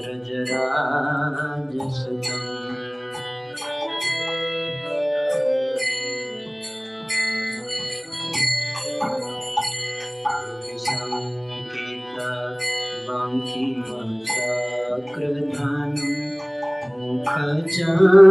ब्रजराजसुतम् कृधानं मुखचान्द्रविनिन्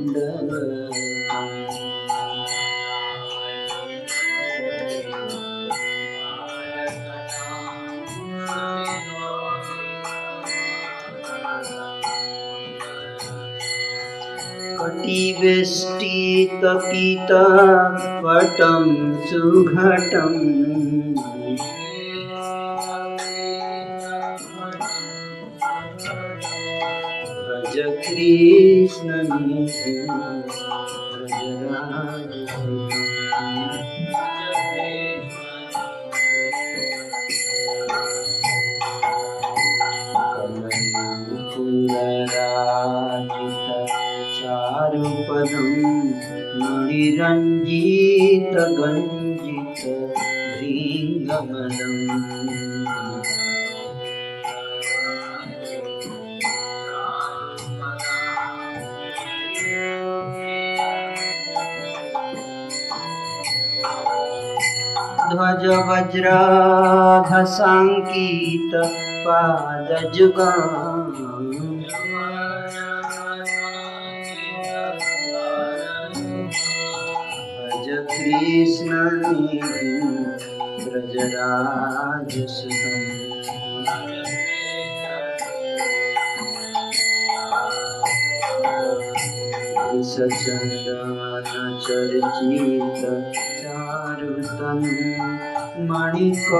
कटिवेष्टितपितवटं सुघटम् भज कृष्णनिधिं चारुपदं मणिरञ्जितगञ्जित भृङ्गमलम् ध्वज वज्राघसाङ्कित पादजुगा भज कृष्णनिधिं चन्दनचर्चित चारुतनु मणिकौस्तुभगर्हित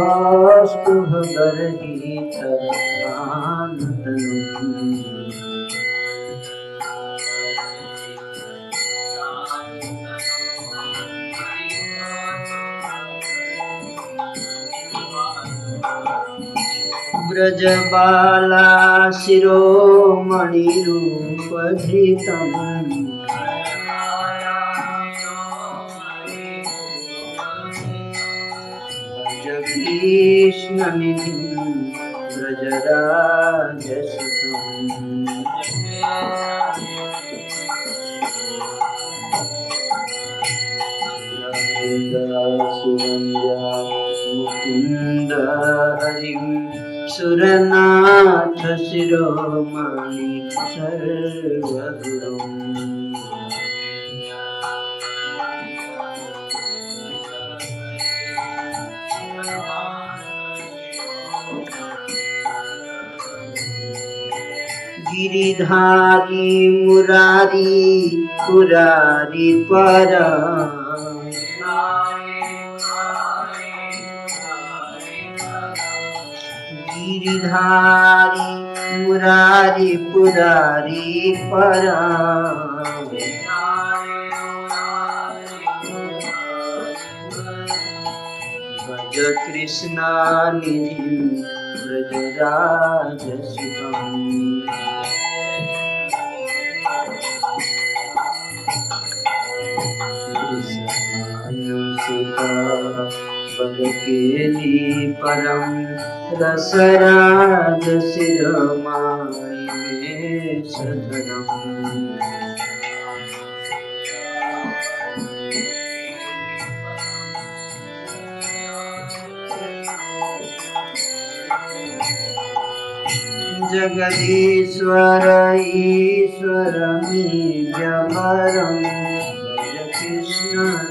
भानुतनु गजबाला शिरोमणिरूपधृतम् गीतम् रज गीष्मी रजराजेन्द्र सुन्द सुरनाथ शिरोमणि सर्वगुरुम् गिरिधारी मुरारी पुरारी परा गिरिधारी मुरारी पुरारी परा भज कृष्णा निधि व्रजराजसुतम् बलकेली परं रसराजशिरमाणि मे सधनम् जगदीश्वर ईश्वरमी जबरं भज Krishna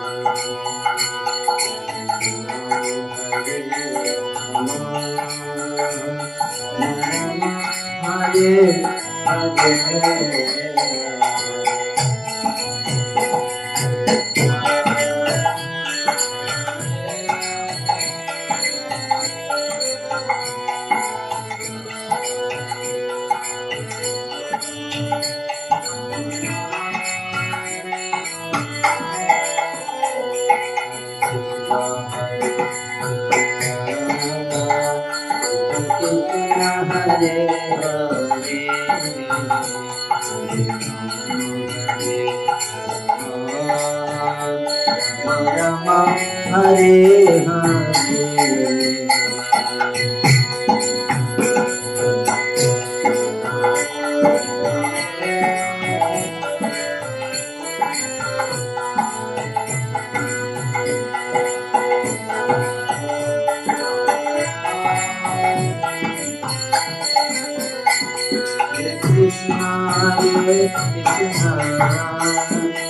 Música Ram Hare Hare Krishna, Krishna.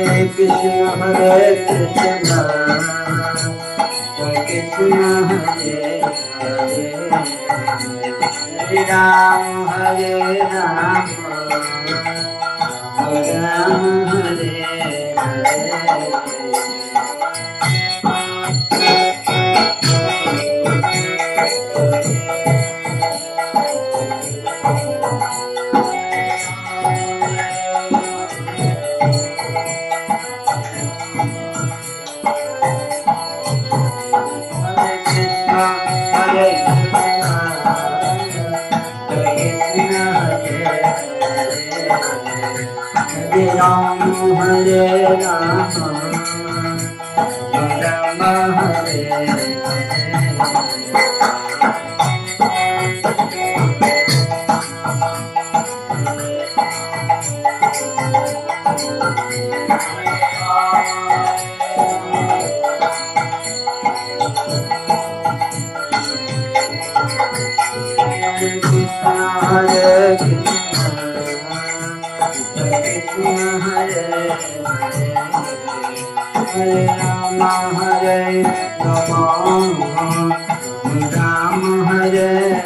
Krishna, Hare Krishna, Krishna Hare Hare, Hare Hare Ram Hare Hare. Rama Hare Rama Rama